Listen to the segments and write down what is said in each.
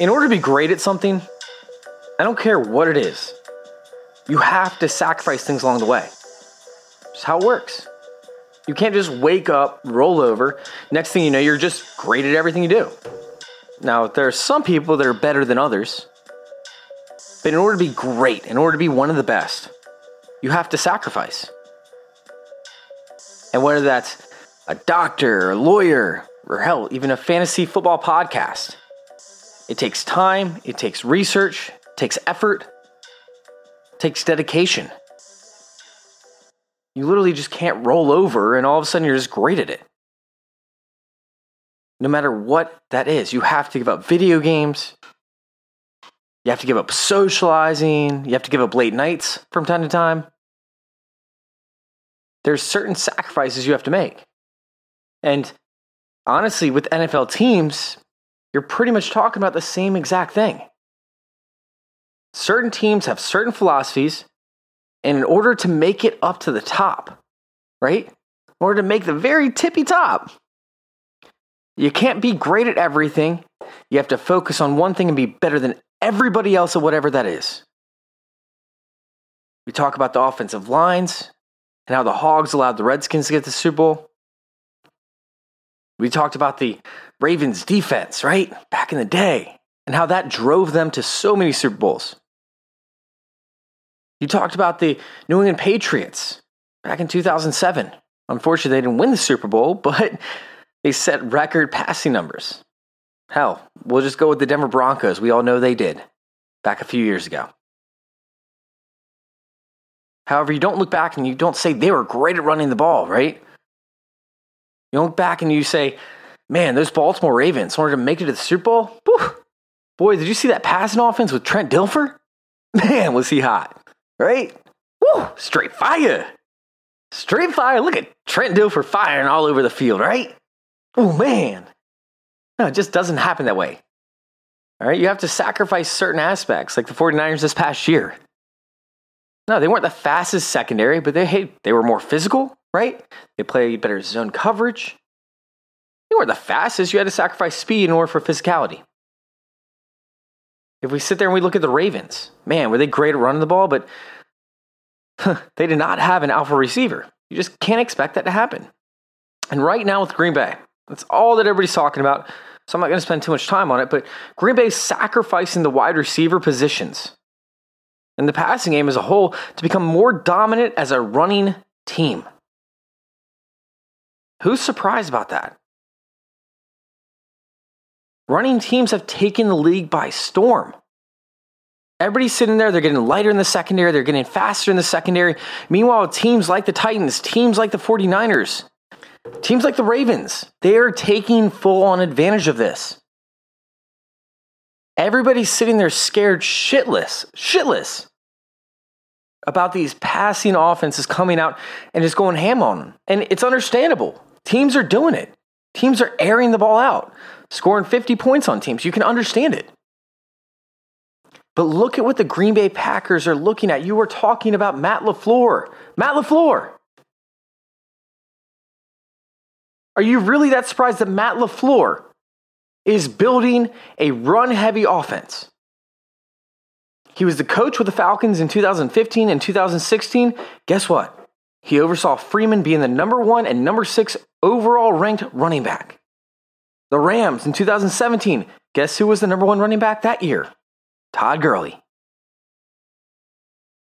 In order to be great at something, I don't care what it is, you have to sacrifice things along the way. It's how it works. You can't just wake up, roll over, next thing you know, you're just great at everything you do. Now, there are some people that are better than others, but in order to be great, in order to be one of the best, you have to sacrifice. And whether that's a doctor, a lawyer, or hell, even a fantasy football podcast, it takes time, it takes research, it takes effort, it takes dedication. You literally just can't roll over and all of a sudden you're just great at it. No matter what that is, you have to give up video games. You have to give up socializing. You have to give up late nights from time to time. There's certain sacrifices you have to make. And honestly, with NFL teams, you're pretty much talking about the same exact thing. Certain teams have certain philosophies, and in order to make it up to the top, right? In order to make the very tippy top, you can't be great at everything. You have to focus on one thing and be better than everybody else at whatever that is. We talk about the offensive lines and how the Hogs allowed the Redskins to get the Super Bowl. We talked about the Ravens defense, right? Back in the day, and how that drove them to so many Super Bowls. You talked about the New England Patriots back in 2007. Unfortunately, they didn't win the Super Bowl, but they set record passing numbers. Hell, we'll just go with the Denver Broncos. We all know they did back a few years ago. However, you don't look back and you don't say they were great at running the ball, right? You don't look back and you say, man, those Baltimore Ravens wanted to make it to the Super Bowl. Whew. Boy, did you see that passing offense with Trent Dilfer? Man, was he hot, right? Woo, straight fire. Straight fire. Look at Trent Dilfer firing all over the field, right? Oh, man. No, it just doesn't happen that way. All right, you have to sacrifice certain aspects, like the 49ers this past year. No, they weren't the fastest secondary, but they, hey, they were more physical, right? They played better zone coverage. You weren't the fastest. You had to sacrifice speed in order for physicality. If we sit there and we look at the Ravens, man, were they great at running the ball, but huh, they did not have an alpha receiver. You just can't expect that to happen. And right now with Green Bay, that's all that everybody's talking about. So I'm not going to spend too much time on it, but Green Bay is sacrificing the wide receiver positions and the passing game as a whole to become more dominant as a running team. Who's surprised about that? Running teams have taken the league by storm. Everybody's sitting there, they're getting lighter in the secondary, they're getting faster in the secondary. Meanwhile, teams like the Titans, teams like the 49ers, teams like the Ravens, they are taking full on advantage of this. Everybody's sitting there scared shitless, shitless about these passing offenses coming out and just going ham on them. And it's understandable. Teams are doing it. Teams are airing the ball out scoring 50 points on teams. You can understand it. But look at what the Green Bay Packers are looking at. You were talking about Matt LaFleur. Matt LaFleur. Are you really that surprised that Matt LaFleur is building a run heavy offense? He was the coach with the Falcons in 2015 and 2016. Guess what? He oversaw Freeman being the number one and number six overall ranked running back. The Rams in 2017, guess who was the number one running back that year? Todd Gurley.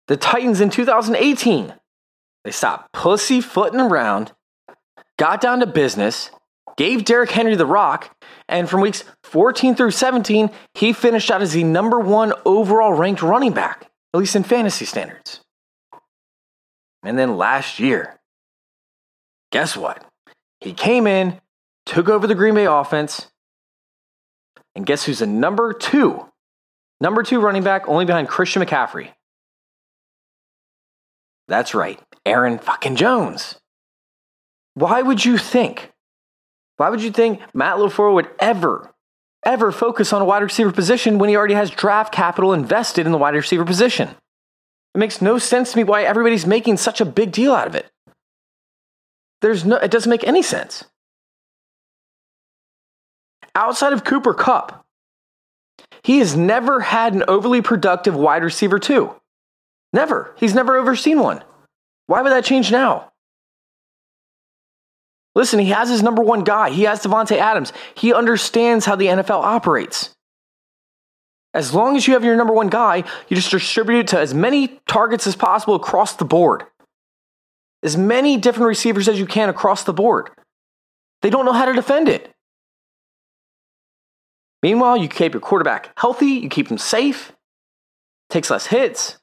The Titans in 2018, they stopped pussyfooting around, got down to business, gave Derrick Henry the rock, And from weeks 14 through 17, he finished out as the number one overall ranked running back, at least in fantasy standards. And then last year, guess what? He came in, took over the Green Bay offense, and guess who's the number two? Number two running back, only behind Christian McCaffrey. That's right, Aaron fucking Jones. Why would you think? Why would you think Matt LaFleur would ever, ever focus on a wide receiver position when he already has draft capital invested in the wide receiver position? It makes no sense to me why everybody's making such a big deal out of it. There's no, it doesn't make any sense. Outside of Cooper Kupp, he has never had an overly productive wide receiver, too. Never. He's never overseen one. Why would that change now? Listen, he has his number one guy. He has Davante Adams. He understands how the NFL operates. As long as you have your number one guy, you just distribute it to as many targets as possible across the board. As many different receivers as you can across the board. They don't know how to defend it. Meanwhile, you keep your quarterback healthy, you keep him safe, takes less hits,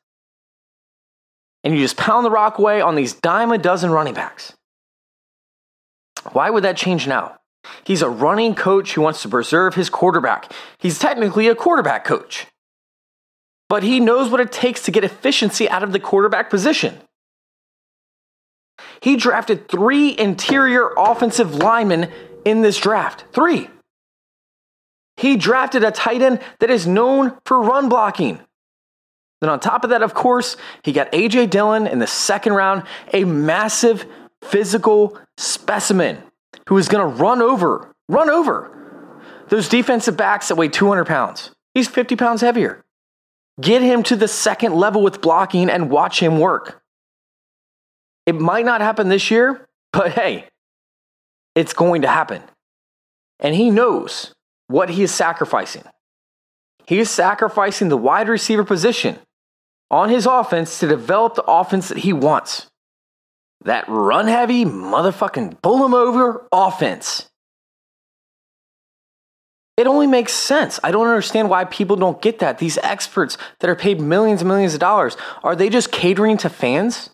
and you just pound the rock away on these dime a dozen running backs. Why would that change now? He's a running coach who wants to preserve his quarterback. He's technically a quarterback coach. But he knows what it takes to get efficiency out of the quarterback position. He drafted three interior offensive linemen in this draft. Three. He drafted a tight end that is known for run blocking. Then, on top of that, of course, he got A.J. Dillon in the second round, a massive physical specimen who is going to run over, run over those defensive backs that weigh 200 pounds. He's 50 pounds heavier. Get him to the second level with blocking and watch him work. It might not happen this year, but hey, it's going to happen. And he knows what he is sacrificing. He is sacrificing the wide receiver position on his offense to develop the offense that he wants. That run heavy, motherfucking pull him over offense. It only makes sense. I don't understand why people don't get that. These experts that are paid millions and millions of dollars, are they just catering to fans?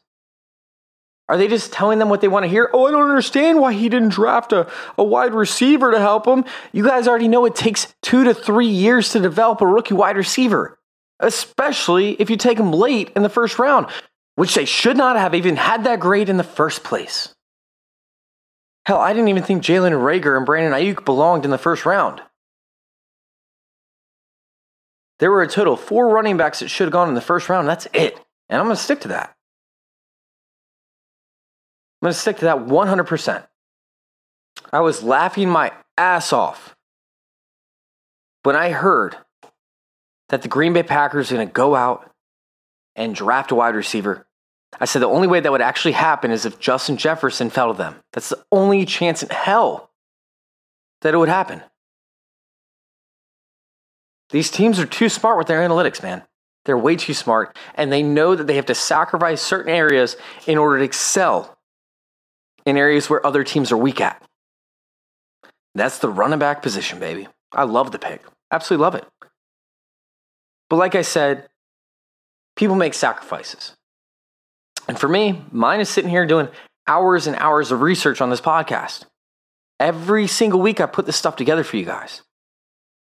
Are they just telling them what they want to hear? Oh, I don't understand why he didn't draft a, a wide receiver to help him. You guys already know it takes two to three years to develop a rookie wide receiver especially if you take them late in the first round, which they should not have even had that grade in the first place. Hell, I didn't even think Jalen Reagor and Brandon Aiyuk belonged in the first round. There were a total of four running backs that should have gone in the first round. That's it. And I'm going to stick to that. I'm going to stick to that 100%. I was laughing my ass off when I heard that the Green Bay Packers are going to go out and draft a wide receiver. I said the only way that would actually happen is if Justin Jefferson fell to them. That's the only chance in hell that it would happen. These teams are too smart with their analytics, man. They're way too smart, and they know that they have to sacrifice certain areas in order to excel in areas where other teams are weak at. That's the running back position, baby. I love the pick. Absolutely love it. But like I said, people make sacrifices. And for me, mine is sitting here doing hours and hours of research on this podcast. Every single week, I put this stuff together for you guys.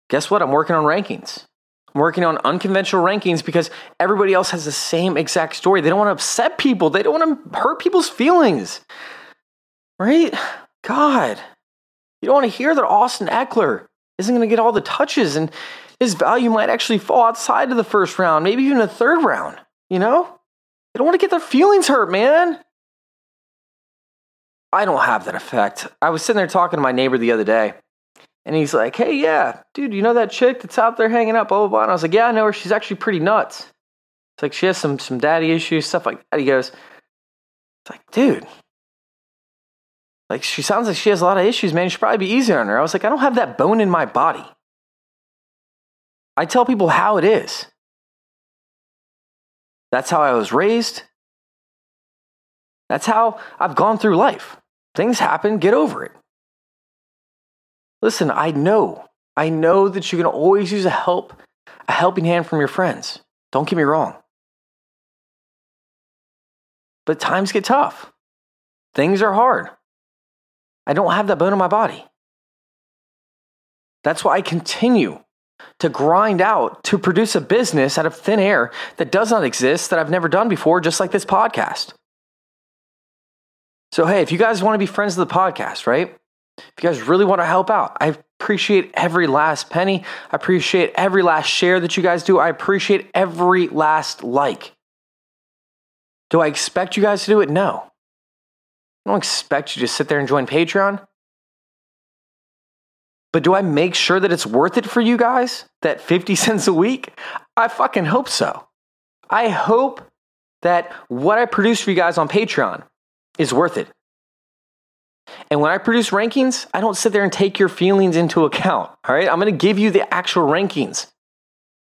Guess what? I'm working on rankings. I'm working on unconventional rankings because everybody else has the same exact story. They don't want to upset people, they don't want to hurt people's feelings. Right? God, you don't want to hear that Austin Ekeler isn't going to get all the touches and his value might actually fall outside of the first round, maybe even the third round. You know? They don't want to get their feelings hurt, man. I don't have that effect. I was sitting there talking to my neighbor the other day, and he's like, Hey, yeah, dude, you know that chick that's out there hanging out, blah, blah, blah. And I was like, Yeah, I know her. She's actually pretty nuts. It's like she has some, some daddy issues, stuff like that. He goes, It's like, dude, like she sounds like she has a lot of issues, man. You should probably be easier on her. I was like, I don't have that bone in my body. I tell people how it is. That's how I was raised. That's how I've gone through life. Things happen, get over it. Listen, I know. I know that you can always use a help, a helping hand from your friends. Don't get me wrong. But times get tough. Things are hard. I don't have that bone in my body. That's why I continue to grind out to produce a business out of thin air that does not exist, that I've never done before, just like this podcast. So, hey, if you guys want to be friends of the podcast, right? If you guys really want to help out, I appreciate every last penny. I appreciate every last share that you guys do. I appreciate every last like. Do I expect you guys to do it? No. I don't expect you to sit there and join Patreon. But do I make sure that it's worth it for you guys? That 50 cents a week? I fucking hope so. I hope that what I produce for you guys on Patreon is worth it. And when I produce rankings, I don't sit there and take your feelings into account. All right. I'm going to give you the actual rankings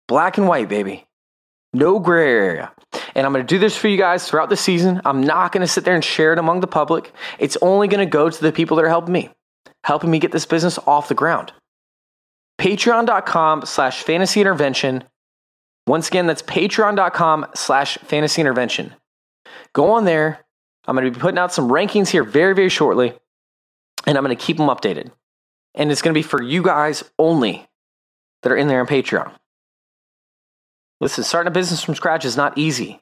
black and white, baby. No gray area. And I'm going to do this for you guys throughout the season. I'm not going to sit there and share it among the public. It's only going to go to the people that are helping me helping me get this business off the ground. Patreon.com slash fantasy intervention. Once again, that's patreon.com slash fantasy intervention. Go on there. I'm going to be putting out some rankings here very, very shortly, and I'm going to keep them updated. And it's going to be for you guys only that are in there on Patreon. Listen, starting a business from scratch is not easy.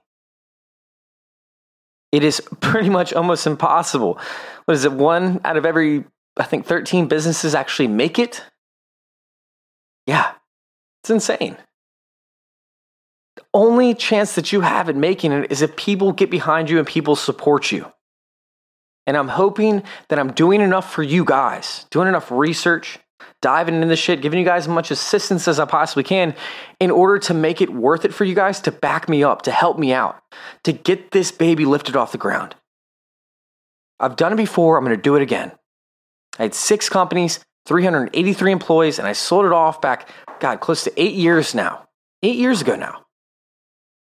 It is pretty much almost impossible. What is it? One out of every I think 13 businesses actually make it. Yeah, it's insane. The only chance that you have at making it is if people get behind you and people support you. And I'm hoping that I'm doing enough for you guys, doing enough research, diving into the shit, giving you guys as much assistance as I possibly can in order to make it worth it for you guys to back me up, to help me out, to get this baby lifted off the ground. I've done it before, I'm gonna do it again. I had six companies, 383 employees, and I sold it off back, God, close to eight years now. Eight years ago now.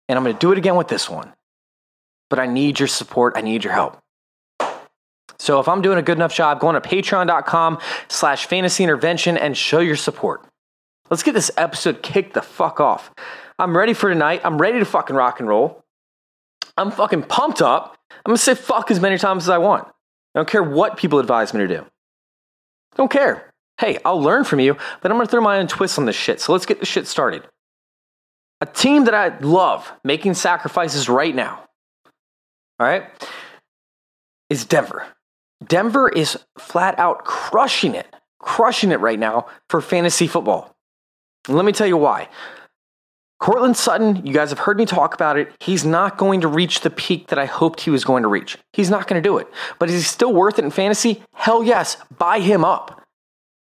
And I'm to do it again with this one. But I need your support. I need your help. So if I'm doing a good enough job, go on to patreon.com slash fantasy intervention and show your support. Let's get this episode kicked the fuck off. I'm ready for tonight. I'm ready to fucking rock and roll. I'm fucking pumped up. I'm gonna say fuck as many times as I want. I don't care what people advise me to do. Don't care. Hey, I'll learn from you, but I'm to throw my own twist on this shit. So let's get this shit started. A team that I love making sacrifices right now, all right, is Denver. Denver is flat out crushing it, crushing it right now for fantasy football. And let me tell you why. Courtland Sutton, you guys have heard me talk about it. He's not going to reach the peak that I hoped he was going to reach. He's not going to do it. But is he still worth it in fantasy? Hell yes. Buy him up.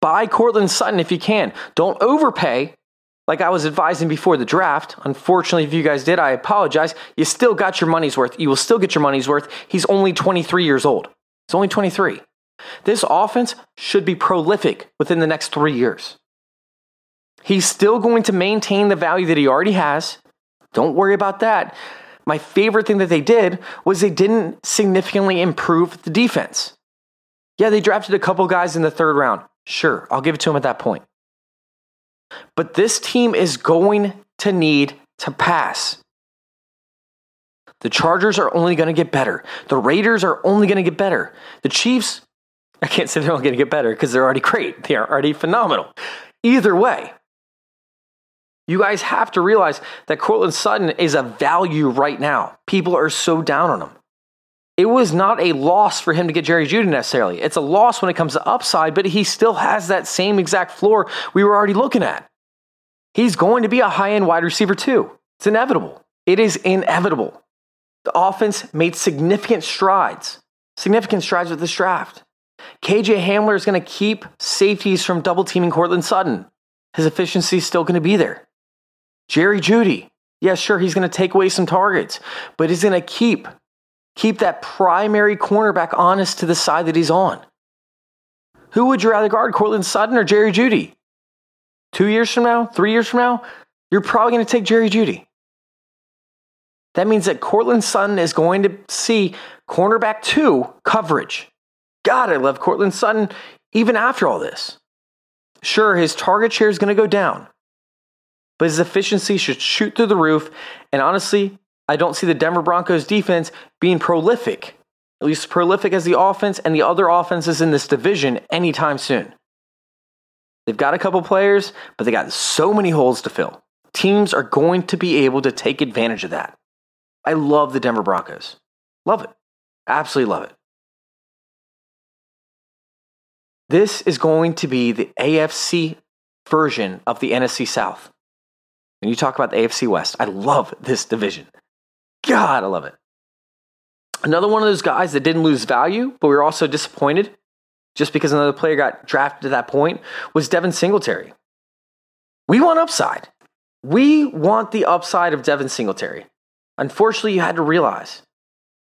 Buy Courtland Sutton if you can. Don't overpay like I was advising before the draft. Unfortunately, if you guys did, I apologize. You still got your money's worth. You will still get your money's worth. He's only 23 years old. He's only 23. This offense should be prolific within the next three years. He's still going to maintain the value that he already has. Don't worry about that. My favorite thing that they did was they didn't significantly improve the defense. Yeah, they drafted a couple guys in the third round. Sure, I'll give it to them at that point. But this team is going to need to pass. The Chargers are only going to get better. The Raiders are only going to get better. The Chiefs, I can't say they're only going to get better because they're already great. They are already phenomenal. Either way, you guys have to realize that Courtland Sutton is a value right now. People are so down on him. It was not a loss for him to get Jerry Jeudy necessarily. It's a loss when it comes to upside, but he still has that same exact floor we were already looking at. He's going to be a high end wide receiver too. It's inevitable. It is inevitable. The offense made significant strides, significant strides with this draft. KJ Hamler is going to keep safeties from double teaming Courtland Sutton. His efficiency is still going to be there. Jerry Jeudy, yeah, sure, he's going to take away some targets, but he's going to keep keep that primary cornerback honest to the side that he's on. Who would you rather guard, Courtland Sutton or Jerry Jeudy? Two years from now, three years from now, you're probably going to take Jerry Jeudy. That means that Courtland Sutton is going to see cornerback two coverage. God, I love Courtland Sutton even after all this. Sure, his target share is going to go down, but his efficiency should shoot through the roof. And honestly, I don't see the Denver Broncos defense being prolific, at least prolific as the offense and the other offenses in this division anytime soon. They've got a couple players, but they got so many holes to fill. Teams are going to be able to take advantage of that. I love the Denver Broncos. Love it. Absolutely love it. This is going to be the AFC version of the NFC South. When you talk about the AFC West, I love this division. God, I love it. Another one of those guys that didn't lose value, but we were also disappointed just because another player got drafted to that point was Devin Singletary. We want upside. We want the upside of Devin Singletary. Unfortunately, you had to realize,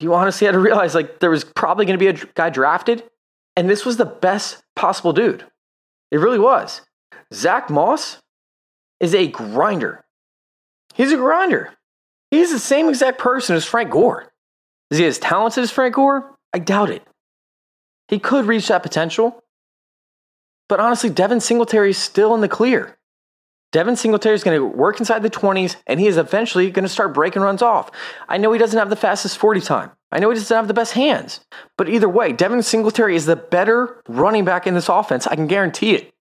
you honestly had to realize like there was probably going to be a guy drafted, and this was the best possible dude. It really was. Zach Moss is a grinder. He's a grinder. He's the same exact person as Frank Gore. Is he as talented as Frank Gore? I doubt it. He could reach that potential. But honestly, Devin Singletary is still in the clear. Devin Singletary is going to work inside the 20s and he is eventually going to start breaking runs off. I know he doesn't have the fastest 40 time. I know he doesn't have the best hands. But either way, Devin Singletary is the better running back in this offense. I can guarantee it.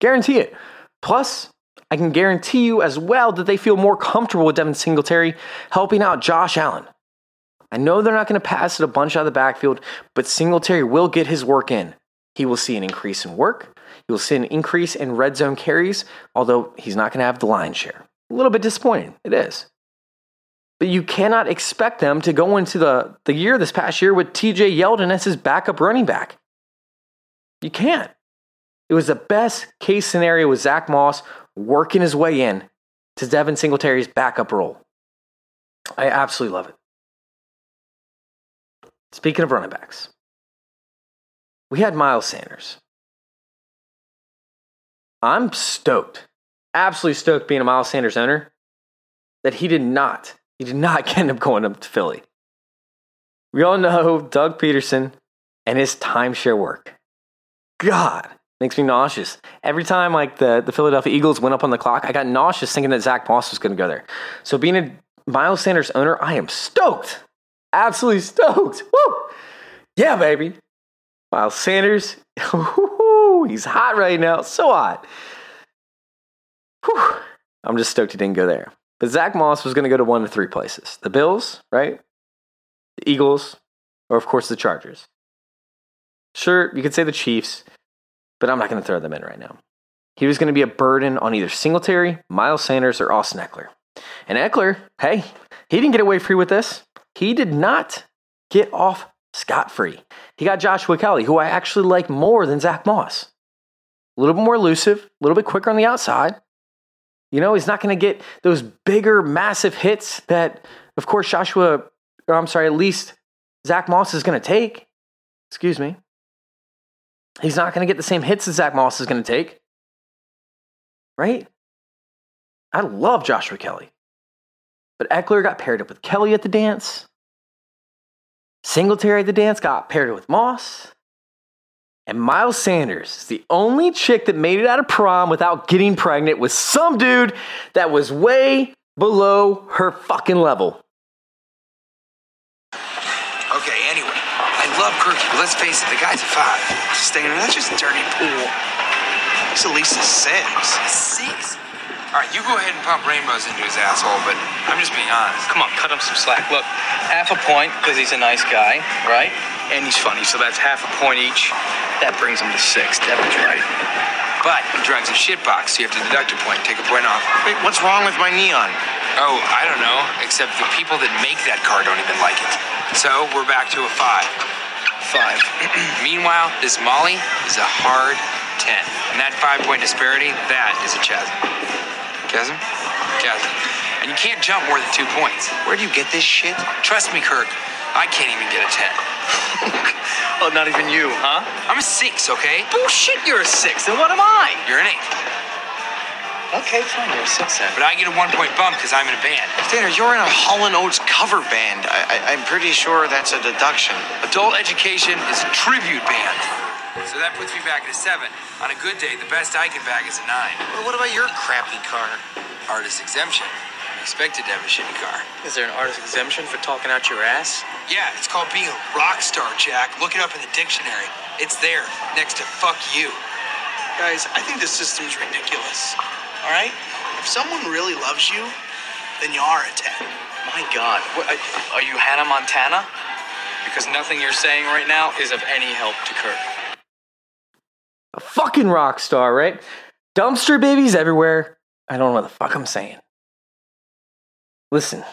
Guarantee it. Plus, I can guarantee you as well that they feel more comfortable with Devin Singletary helping out Josh Allen. I know they're not going to pass it a bunch out of the backfield, but Singletary will get his work in. He will see an increase in work. He will see an increase in red zone carries, although he's not going to have the line share. A little bit disappointing. It is. But you cannot expect them to go into the, the year this past year with TJ Yeldon as his backup running back. You can't. It was the best case scenario with Zach Moss working his way in to Devin Singletary's backup role. I absolutely love it. Speaking of running backs, we had Miles Sanders. I'm stoked, absolutely stoked being a Miles Sanders owner, that he did not, he did not end up going up to Philly. We all know Doug Pederson and his timeshare work. God, makes me nauseous. Every time like the, the Philadelphia Eagles went up on the clock, I got nauseous thinking that Zach Moss was going to go there. So being a Miles Sanders owner, I am stoked absolutely stoked. Woo! Yeah, baby. Miles Sanders, he's hot right now. So hot. Whew. I'm just stoked he didn't go there. But Zach Moss was going to go to one of three places the Bills, right? The Eagles, or of course the Chargers. Sure, you could say the Chiefs, but I'm not going to throw them in right now. He was going to be a burden on either Singletary, Miles Sanders, or Austin Ekeler. And Ekeler, hey, he didn't get away free with this. He did not get off scot free. He got Joshua Kelley, who I actually like more than Zach Moss. A little bit more elusive, a little bit quicker on the outside. You know, he's not going to get those bigger, massive hits that, of course, Joshua, or I'm sorry, at least Zach Moss is going to take. Excuse me. He's not going to get the same hits that Zach Moss is going to take. Right? I love Joshua Kelley. But Ekeler got paired up with Kelley at the dance. Singletary at the dance got paired with Moss. And Miles Sanders is the only chick that made it out of prom without getting pregnant with some dude that was way below her fucking level. Love Kirky, but let's face it, the guy's a five. Staying in that's just a dirty pool. He's at least a six. A six? All right, you go ahead and pump rainbows into his asshole, but I'm just being honest. Come on, cut him some slack. Look, half a point because he's a nice guy, right? And he's funny, so that's half a point each. That brings him to six. Devin's right. But he drives a shitbox, so you have to deduct a point, take a point off. Wait, what's wrong with my neon? Oh, I don't know, except the people that make that car don't even like it. So we're back to a five. Five. Meanwhile, this Molly is a hard 10. And that five point disparity, that is a chasm. Chasm? Chasm. And you can't jump more than two points. Where do you get this shit? Trust me, Kirk, I can't even get a 10. oh, not even you, huh? I'm a six, okay? Bullshit, you're a six. And what am I? You're an eight. Okay, fine, you're a six then. But I get a one point bump because I'm in a band. Tanner, you're in a Hall & Oates cover band. I, I, I'm pretty sure that's a deduction. Adult education is a tribute band. So that puts me back at a seven. On a good day, the best I can bag is a nine. Well, what about your crappy car? Artist exemption. I'm expected to have a shitty car. Is there an artist exemption for talking out your ass? Yeah, it's called being a rock star, Jack. Look it up in the dictionary. It's there, next to fuck you. Guys, I think this system's ridiculous. All right? If someone really loves you, then you are a 10. My God, what, are- are you Hannah Montana? Because nothing you're saying right now is of any help to Kirk. A fucking rock star, right? Dumpster babies everywhere. I don't know what the fuck I'm saying. Listen,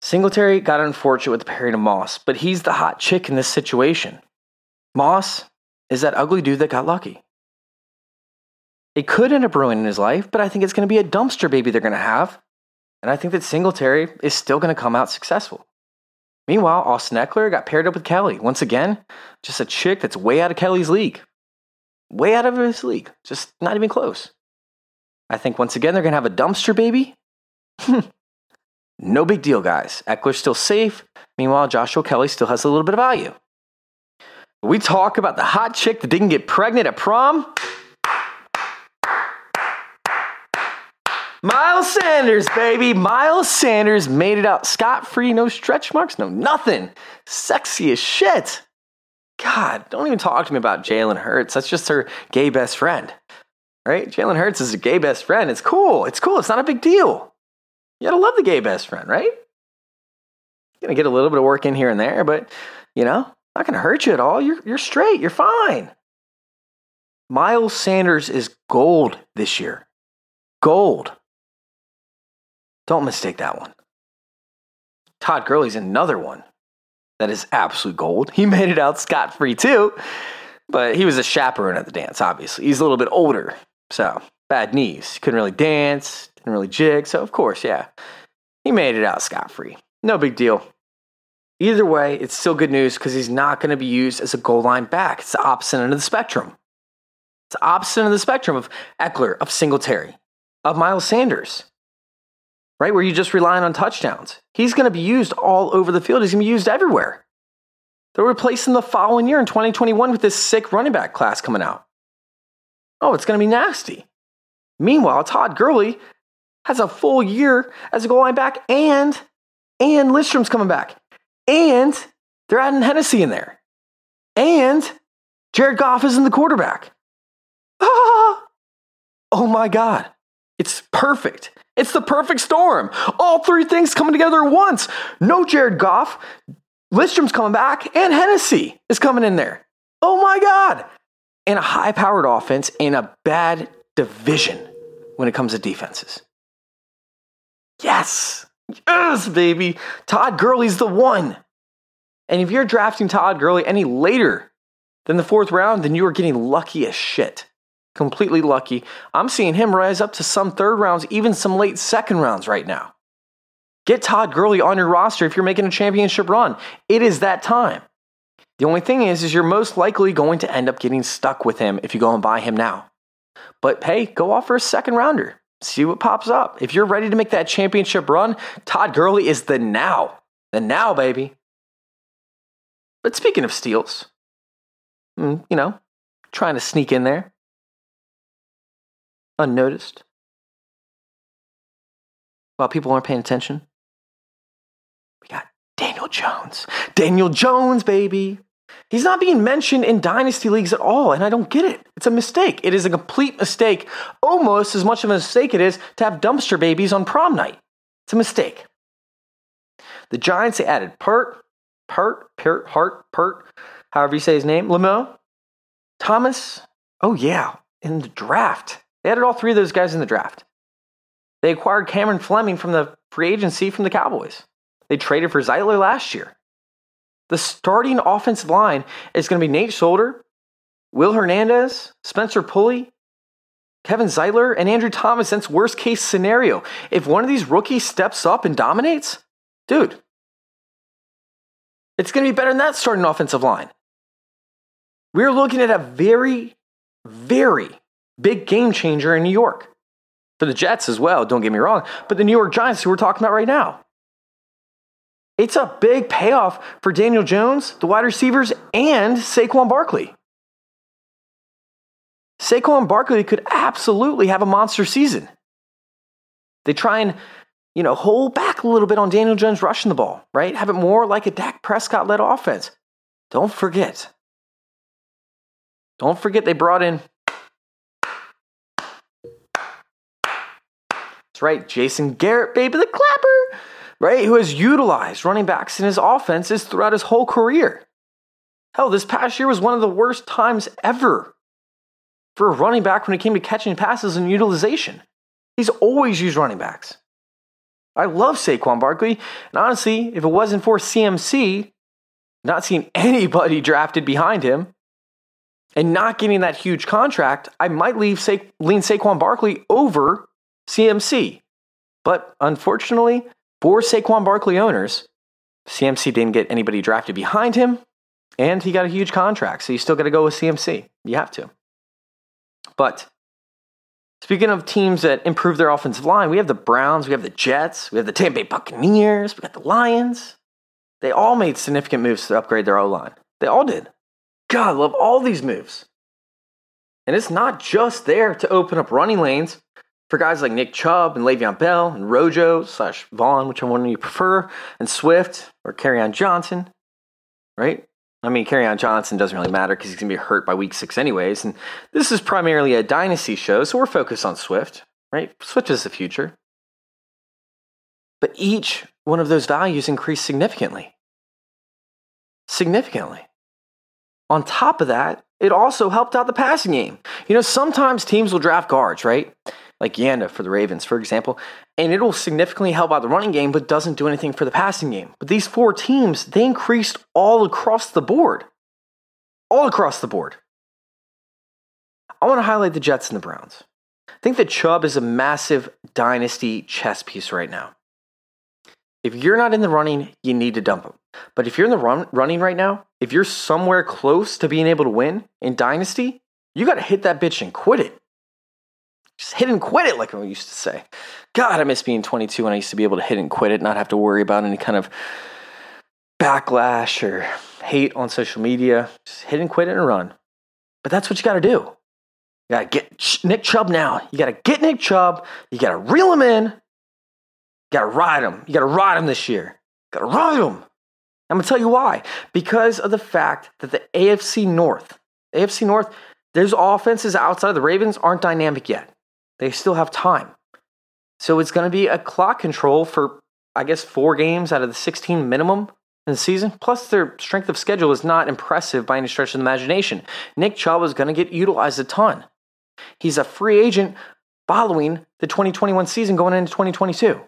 Singletary got unfortunate with the pairing of Moss, but he's the hot chick in this situation. Moss is that ugly dude that got lucky. It could end up ruining his life, but I think it's going to be a dumpster baby they're going to have. And I think that Singletary is still going to come out successful. Meanwhile, Austin Ekeler got paired up with Kelley. Once again, just a chick that's way out of Kelley's league. Way out of his league. Just not even close. I think once again they're going to have a dumpster baby. no big deal, guys. Ekeler's still safe. Meanwhile, Joshua Kelley still has a little bit of value. We talk about the hot chick that didn't get pregnant at prom. Miles Sanders, baby. Miles Sanders made it out scot free, no stretch marks, no nothing. Sexy as shit. God, don't even talk to me about Jalen Hurts. That's just her gay best friend. Right? Jalen Hurts is a gay best friend. It's cool. It's cool. It's not a big deal. You gotta love the gay best friend, right? you Gonna get a little bit of work in here and there, but you know, not gonna hurt you at all. You're you're straight. You're fine. Miles Sanders is gold this year. Gold. Don't mistake that one. Todd Gurley's another one that is absolute gold. He made it out scot free too, but he was a chaperone at the dance, obviously. He's a little bit older, so bad knees. Couldn't really dance, didn't really jig, so of course, yeah. He made it out scot free. No big deal. Either way, it's still good news because he's not going to be used as a goal line back. It's the opposite end of the spectrum. It's the opposite end of the spectrum of Ekeler, of Singletary, of Miles Sanders right? Where you're just relying on touchdowns. He's going to be used all over the field. He's going to be used everywhere. They'll replace him the following year in 2021 with this sick running back class coming out. Oh, it's going to be nasty. Meanwhile, Todd Gurley has a full year as a goal line back, and and Lindstrom's coming back, and they're adding Hennessy in there, and Jared Goff isn't the quarterback. Ah! Oh my God, it's perfect. It's the perfect storm. All three things coming together at once. No Jared Goff, Lindstrom's coming back, and Hennessy is coming in there. Oh my God. And a high powered offense in a bad division when it comes to defenses. Yes. Yes, baby. Todd Gurley's the one. And if you're drafting Todd Gurley any later than the fourth round, then you are getting lucky as shit completely lucky. I'm seeing him rise up to some third rounds, even some late second rounds right now. Get Todd Gurley on your roster if you're making a championship run. It is that time. The only thing is, is you're most likely going to end up getting stuck with him if you go and buy him now. But hey, go off for a second rounder. See what pops up. If you're ready to make that championship run, Todd Gurley is the now. The now, baby. But speaking of steals, mm, you know, trying to sneak in there unnoticed while people aren't paying attention. We got Daniel Jones. Daniel Jones, baby. He's not being mentioned in dynasty leagues at all, and I don't get it. It's a mistake. It is a complete mistake, almost as much of a mistake it is to have dumpster babies on prom night. It's a mistake. The Giants, they added Pert, Pert, Pert, Hart, Pert, however you say his name, Lemo, Thomas. Oh, yeah, in the draft. They added all three of those guys in the draft. They acquired Cameron Fleming from the free agency from the Cowboys. They traded for Zeitler last year. The starting offensive line is going to be Nate Solder, Will Hernandez, Spencer Pulley, Kevin Zeitler, and Andrew Thomas. That's worst case scenario. If one of these rookies steps up and dominates, dude, it's going to be better than that starting offensive line. We're looking at a very, very big game changer in New York. For the Jets as well, don't get me wrong, but the New York Giants, who we're talking about right now. It's a big payoff for Daniel Jones, the wide receivers, and Saquon Barkley. Saquon Barkley could absolutely have a monster season. They try and, you know, hold back a little bit on Daniel Jones rushing the ball, right? Have it more like a Dak Prescott led offense. Don't forget. Don't forget they brought in. Right, Jason Garrett, baby, the clapper, right? Who has utilized running backs in his offenses throughout his whole career. Hell, this past year was one of the worst times ever for a running back when it came to catching passes and utilization. He's always used running backs. I love Saquon Barkley, and honestly, if it wasn't for CMC, not seeing anybody drafted behind him, and not getting that huge contract, I might leave Sa- lean Saquon Barkley over CMC. But unfortunately, for Saquon Barkley owners, CMC didn't get anybody drafted behind him, and he got a huge contract. So you still got to go with CMC. You have to. But speaking of teams that improve their offensive line, we have the Browns, we have the Jets, we have the Tampa Bay Buccaneers, we got the Lions. They all made significant moves to upgrade their O line. They all did. God, love all these moves. And it's not just there to open up running lanes for guys like Nick Chubb and Le'Veon Bell and Rojo slash Vaughn, whichever one you prefer, and Swift or Kerryon Johnson, right? I mean, Kerryon Johnson doesn't really matter because he's going to be hurt by week six anyways. And this is primarily a dynasty show, so we're focused on Swift, right? Swift is the future. But each one of those values increased significantly. Significantly. On top of that, it also helped out the passing game. You know, sometimes teams will draft guards, right? Like Yanda for the Ravens, for example, and it'll significantly help out the running game, but doesn't do anything for the passing game. But these four teams, they increased all across the board. All across the board. I want to highlight the Jets and the Browns. I think that Chubb is a massive dynasty chess piece right now. If you're not in the running, you need to dump him. But if you're in the run, running right now, if you're somewhere close to being able to win in Dynasty, you got to hit that bitch and quit it. Just hit and quit it, like I used to say. God, I miss being 22 when I used to be able to hit and quit it, not have to worry about any kind of backlash or hate on social media. Just hit and quit it and run. But that's what you got to do. You got to get Nick Chubb now. You got to get Nick Chubb. You got to reel him in. You got to ride him. You got to ride him this year. Got to ride him. I'm going to tell you why. Because of the fact that the AFC North, AFC North, there's offenses outside of the Ravens aren't dynamic yet. They still have time. So it's going to be a clock control for, I guess, four games out of the 16 minimum in the season. Plus, their strength of schedule is not impressive by any stretch of the imagination. Nick Chubb is going to get utilized a ton. He's a free agent following the 2021 season going into 2022.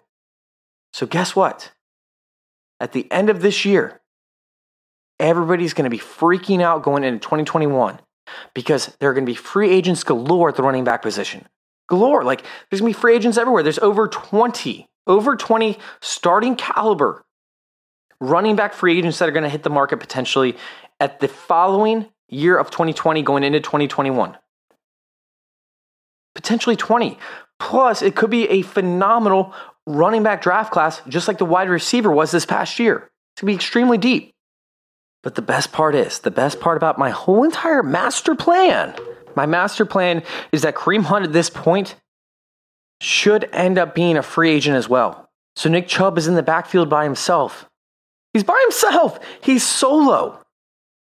So, guess what? at the end of this year, everybody's going to be freaking out going into 2021 because there are going to be free agents galore at the running back position. Galore. Like, there's to be free agents everywhere. There's over 20, over 20 starting caliber running back free agents that are to hit the market potentially at the following year of 2020 going into 2021. Potentially 20. Plus, it could be a phenomenal running back draft class, just like the wide receiver was this past year. It's to be extremely deep. But the best part is, the best part about my whole entire master plan, my master plan is that Kareem Hunt at this point should end up being a free agent as well. So Nick Chubb is in the backfield by himself. He's by himself. He's solo.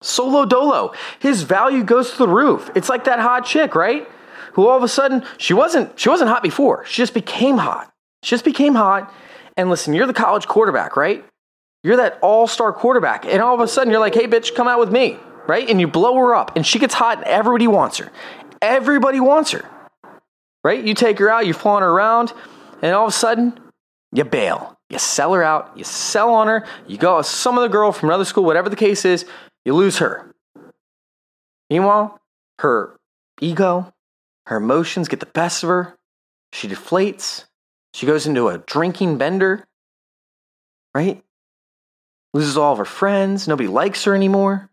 Solo dolo. His value goes to the roof. It's like that hot chick, right? Who all of a sudden she wasn't she wasn't hot before. She just became hot She just became hot. And listen, you're the college quarterback, right? You're that all star quarterback. And all of a sudden, you're like, hey, bitch, come out with me, right? And you blow her up. And she gets hot, and everybody wants her. Everybody wants her, right? You take her out, you're flaunt her around, and all of a sudden, you bail. You sell her out, you sell on her, you go with some other girl from another school, whatever the case is, you lose her. Meanwhile, her ego, her emotions get the best of her. She deflates. She goes into a drinking bender, right? Loses all of her friends. Nobody likes her anymore.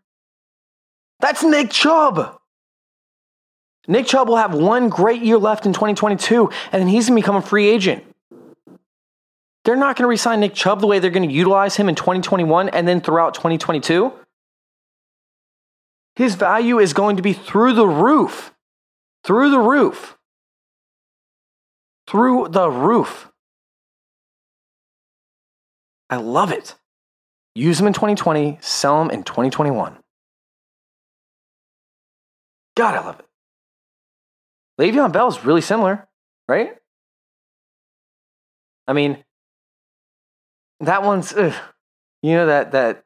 That's Nick Chubb. Nick Chubb will have one great year left in 2022, and then he's going to become a free agent. They're not going to resign Nick Chubb the way they're going to utilize him in 2021 and then throughout 2022. His value is going to be through the roof. Through the roof. Through the roof. I love it. Use them in 2020, sell them in 2021. God, I love it. Le'Veon Bell is really similar, right? I mean, that one's, ugh, you know, that that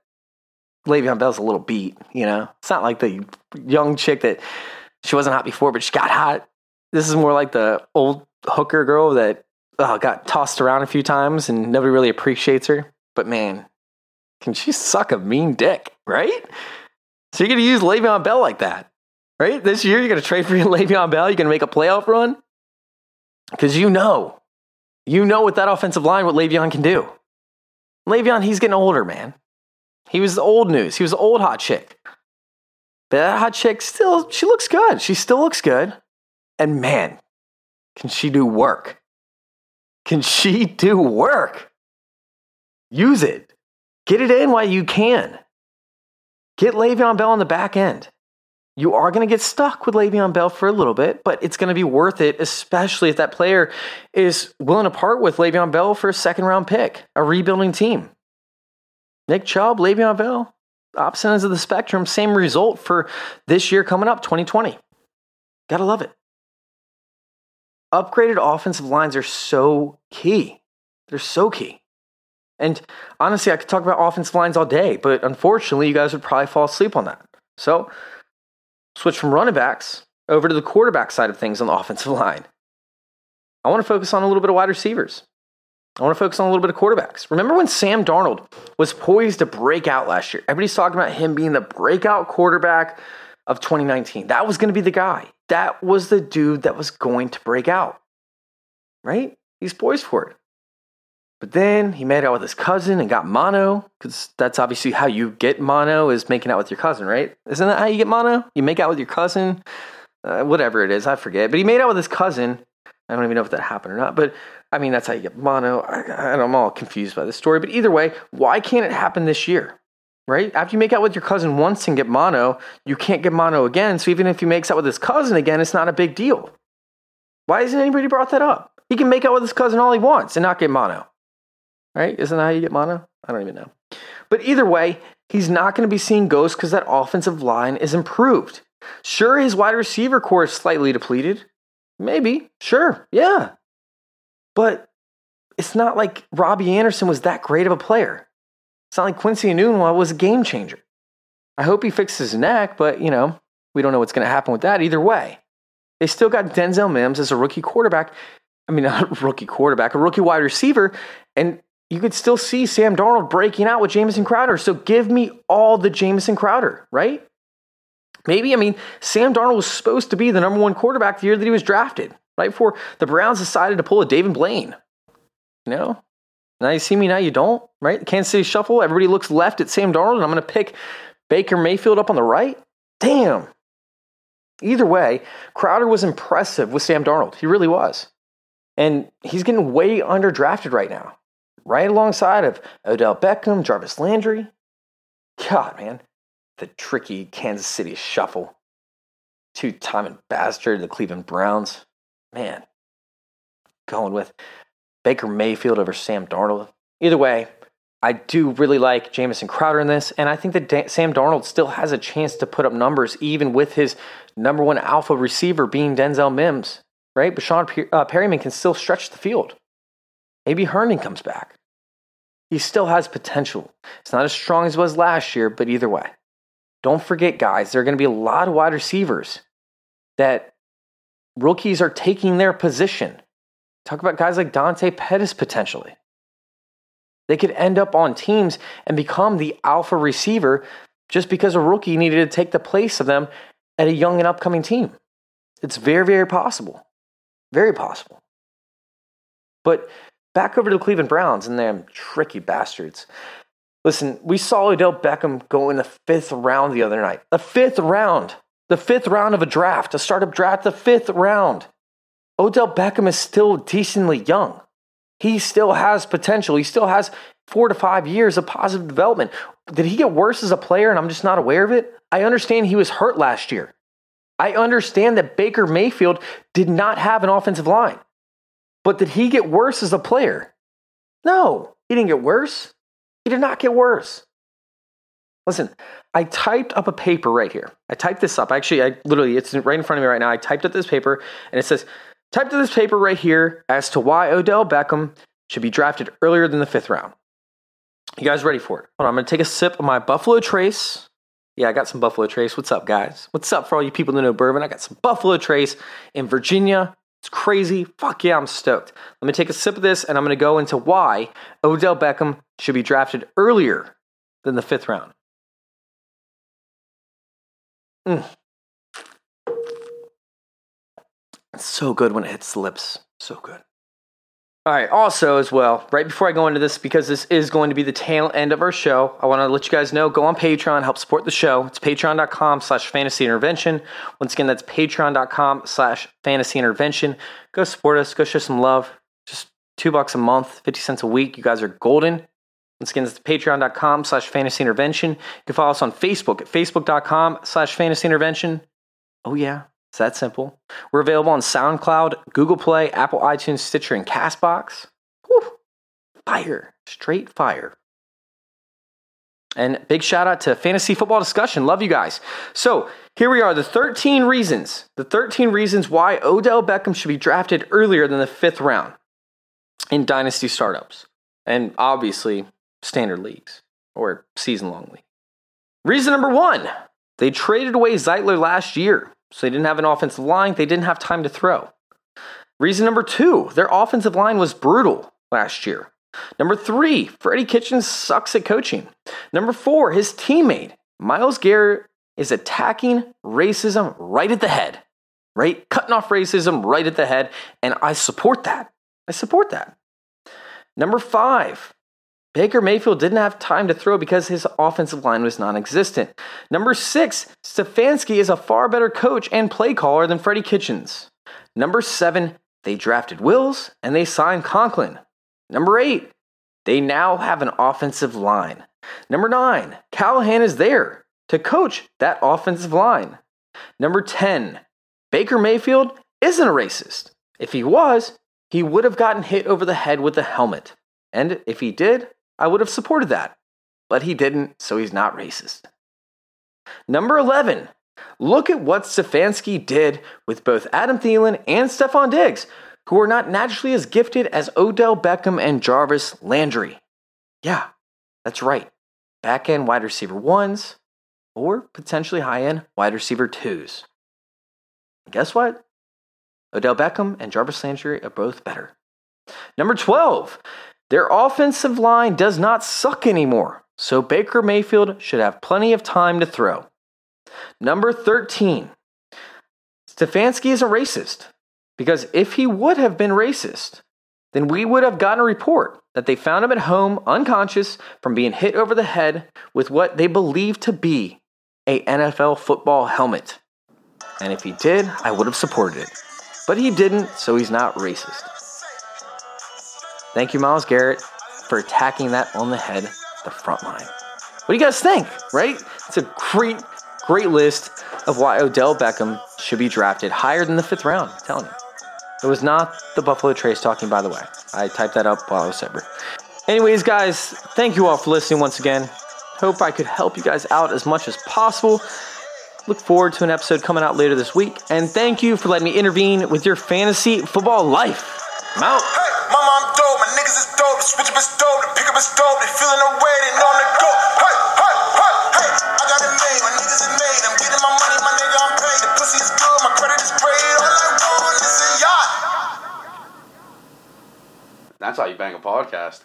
Le'Veon Bell's a little beat. You know, it's not like the young chick that she wasn't hot before, but she got hot. This is more like the old hooker girl that uh, got tossed around a few times and nobody really appreciates her. But man, can she suck a mean dick, right? So you're to use Le'Veon Bell like that, right? This year you're going to trade for Le'Veon Bell. You're going to make a playoff run because you know, you know with that offensive line what Le'Veon can do. Le'Veon, he's getting older, man. He was the old news. He was the old hot chick. But that hot chick still, she looks good. She still looks good. And man, can she do work? Can she do work? Use it. Get it in while you can. Get Le'Veon Bell on the back end. You are going to get stuck with Le'Veon Bell for a little bit, but it's going to be worth it, especially if that player is willing to part with Le'Veon Bell for a second round pick, a rebuilding team. Nick Chubb, Le'Veon Bell, opposite ends of the spectrum, same result for this year coming up, 2020. Gotta love it. Upgraded offensive lines are so key. They're so key. And honestly, I could talk about offensive lines all day, but unfortunately, you guys would probably fall asleep on that. So, switch from running backs over to the quarterback side of things on the offensive line. I want to focus on a little bit of wide receivers. I want to focus on a little bit of quarterbacks. Remember when Sam Darnold was poised to break out last year? Everybody's talking about him being the breakout quarterback of 2019. That was going to be the guy. That was the dude that was going to break out. Right? He's poised for it. But then he made out with his cousin and got mono, because that's obviously how you get mono is making out with your cousin, right? Isn't that how you get mono? You make out with your cousin, uh, whatever it is, I forget. But he made out with his cousin. I don't even know if that happened or not. But I mean, that's how you get mono. I, I'm all confused by this story. But either way, why can't it happen this year? Right? After you make out with your cousin once and get mono, you can't get mono again. So even if he makes out with his cousin again, it's not a big deal. Why hasn't anybody brought that up? He can make out with his cousin all he wants and not get mono. Right? Isn't that how you get mono? I don't even know. But either way, he's not going to be seeing ghosts because that offensive line is improved. Sure, his wide receiver corps is slightly depleted. Maybe. Sure. Yeah. But it's not like Robby Anderson was that great of a player. It's not like Quincy Enunwa was a game changer. I hope he fixes his neck, but you know, we don't know what's going to happen with that either way. They still got Denzel Mims as a rookie quarterback. I mean, not a rookie quarterback, a rookie wide receiver. And you could still see Sam Darnold breaking out with Jamison Crowder. So give me all the Jamison Crowder, right? Maybe, I mean, Sam Darnold was supposed to be the number one quarterback the year that he was drafted right before the Browns decided to pull a David Blaine. You know, now you see me, now you don't, right? Kansas City Shuffle, everybody looks left at Sam Darnold, and I'm going to pick Baker Mayfield up on the right. Damn. Either way, Crowder was impressive with Sam Darnold. He really was. And he's getting way underdrafted right now, right alongside of Odell Beckham, Jarvis Landry. God, man, the tricky Kansas City Shuffle. Two time and bastard, the Cleveland Browns man, going with Baker Mayfield over Sam Darnold. Either way, I do really like Jamison Crowder in this, and I think that da- Sam Darnold still has a chance to put up numbers, even with his number one alpha receiver being Denzel Mims, right? But Sean Pe- uh, Perriman can still stretch the field. Maybe Herndon comes back. He still has potential. It's not as strong as it was last year, but either way. Don't forget, guys, there are going to be a lot of wide receivers that rookies are taking their position. Talk about guys like Dante Pettis potentially. They could end up on teams and become the alpha receiver just because a rookie needed to take the place of them at a young and upcoming team. It's very, very possible. Very possible. But back over to the Cleveland Browns and them tricky bastards. Listen, we saw Odell Beckham go in the fifth round the other night. The fifth round. The fifth round of a draft, a startup draft, the fifth round. Odell Beckham is still decently young. He still has potential. He still has four to five years of positive development. Did he get worse as a player and I'm just not aware of it? I understand he was hurt last year. I understand that Baker Mayfield did not have an offensive line. But did he get worse as a player? No, he didn't get worse. He did not get worse. Listen, I typed up a paper right here. I typed this up. Actually, I literally, it's right in front of me right now. I typed up this paper and it says, typed up this paper right here as to why Odell Beckham should be drafted earlier than the fifth round. You guys ready for it? Hold on, I'm gonna take a sip of my Buffalo Trace. Yeah, I got some Buffalo Trace. What's up, guys? What's up for all you people that know bourbon? I got some Buffalo Trace in Virginia. It's crazy. Fuck yeah, I'm stoked. Let me take a sip of this and I'm gonna go into why Odell Beckham should be drafted earlier than the fifth round. Mm. It's so good when it hits the lips. So good. All right, also, as well, right before I go into this, because this is going to be the tail end of our show, I want to let you guys know go on Patreon, help support the show. It's patreon.com slash fantasy intervention. Once again, that's patreon.com slash fantasy intervention. Go support us, go show some love. Just two bucks a month, 50 cents a week. You guys are golden. Once again, it's patreon.com slash fantasy intervention. You can follow us on Facebook at facebook.com slash fantasy intervention. Oh, yeah, it's that simple. We're available on SoundCloud, Google Play, Apple iTunes, Stitcher, and Castbox. Fire. Straight fire. And big shout out to Fantasy Football Discussion. Love you guys. So here we are the 13 reasons, the 13 reasons why Odell Beckham should be drafted earlier than the fifth round in dynasty startups. And obviously, standard leagues or season long league. Reason number one they traded away Zeitler last year, so they didn't have an offensive line, they didn't have time to throw. Reason number two their offensive line was brutal last year. Number three, Freddie Kitchens sucks at coaching. Number four, his teammate, Myles Garrett, is attacking racism right at the head, right? Cutting off racism right at the head. And I support that. I support that. Number five, Baker Mayfield didn't have time to throw because his offensive line was non existent. Number six, Stefanski is a far better coach and play caller than Freddie Kitchens. Number seven, they drafted Wills and they signed Conklin. Number eight, they now have an offensive line. Number nine, Callahan is there to coach that offensive line. Number 10, Baker Mayfield isn't a racist. If he was, he would have gotten hit over the head with a helmet. And if he did, I would have supported that. But he didn't, so he's not racist. Number 11, look at what Stefanski did with both Adam Thielen and Stefon Diggs, who are not naturally as gifted as Odell Beckham and Jarvis Landry. Yeah, that's right. Back end wide receiver ones, or potentially high end wide receiver twos. And guess what? Odell Beckham and Jarvis Landry are both better. Number 12, their offensive line does not suck anymore, so Baker Mayfield should have plenty of time to throw. Number 13, Stefanski is a racist because if he would have been racist, then we would have gotten a report that they found him at home unconscious from being hit over the head with what they believe to be a NFL football helmet. And if he did, I would have supported it. But he didn't, so he's not racist. Thank you, Myles Garrett, for attacking that on the head, the front line. What do you guys think, right? It's a great, great list of why Odell Beckham should be drafted higher than the fifth round. I'm telling you. It was not the Buffalo Trace talking, by the way. I typed that up while I was sober. Anyways, guys, thank you all for listening once again. Hope I could help you guys out as much as possible. Look forward to an episode coming out later this week. And thank you for letting me intervene with your fantasy football life. I'm out. Hey, niggas is dope, switch up is dope, pick up is dope, they feeling the way, they know I'm the. Hey, hey, hey, hey, I got it made, my niggas is made, I'm getting my money, my nigga, I'm paid, the pussy is good, my credit is great, all I want is a yacht. That's how you bang a podcast.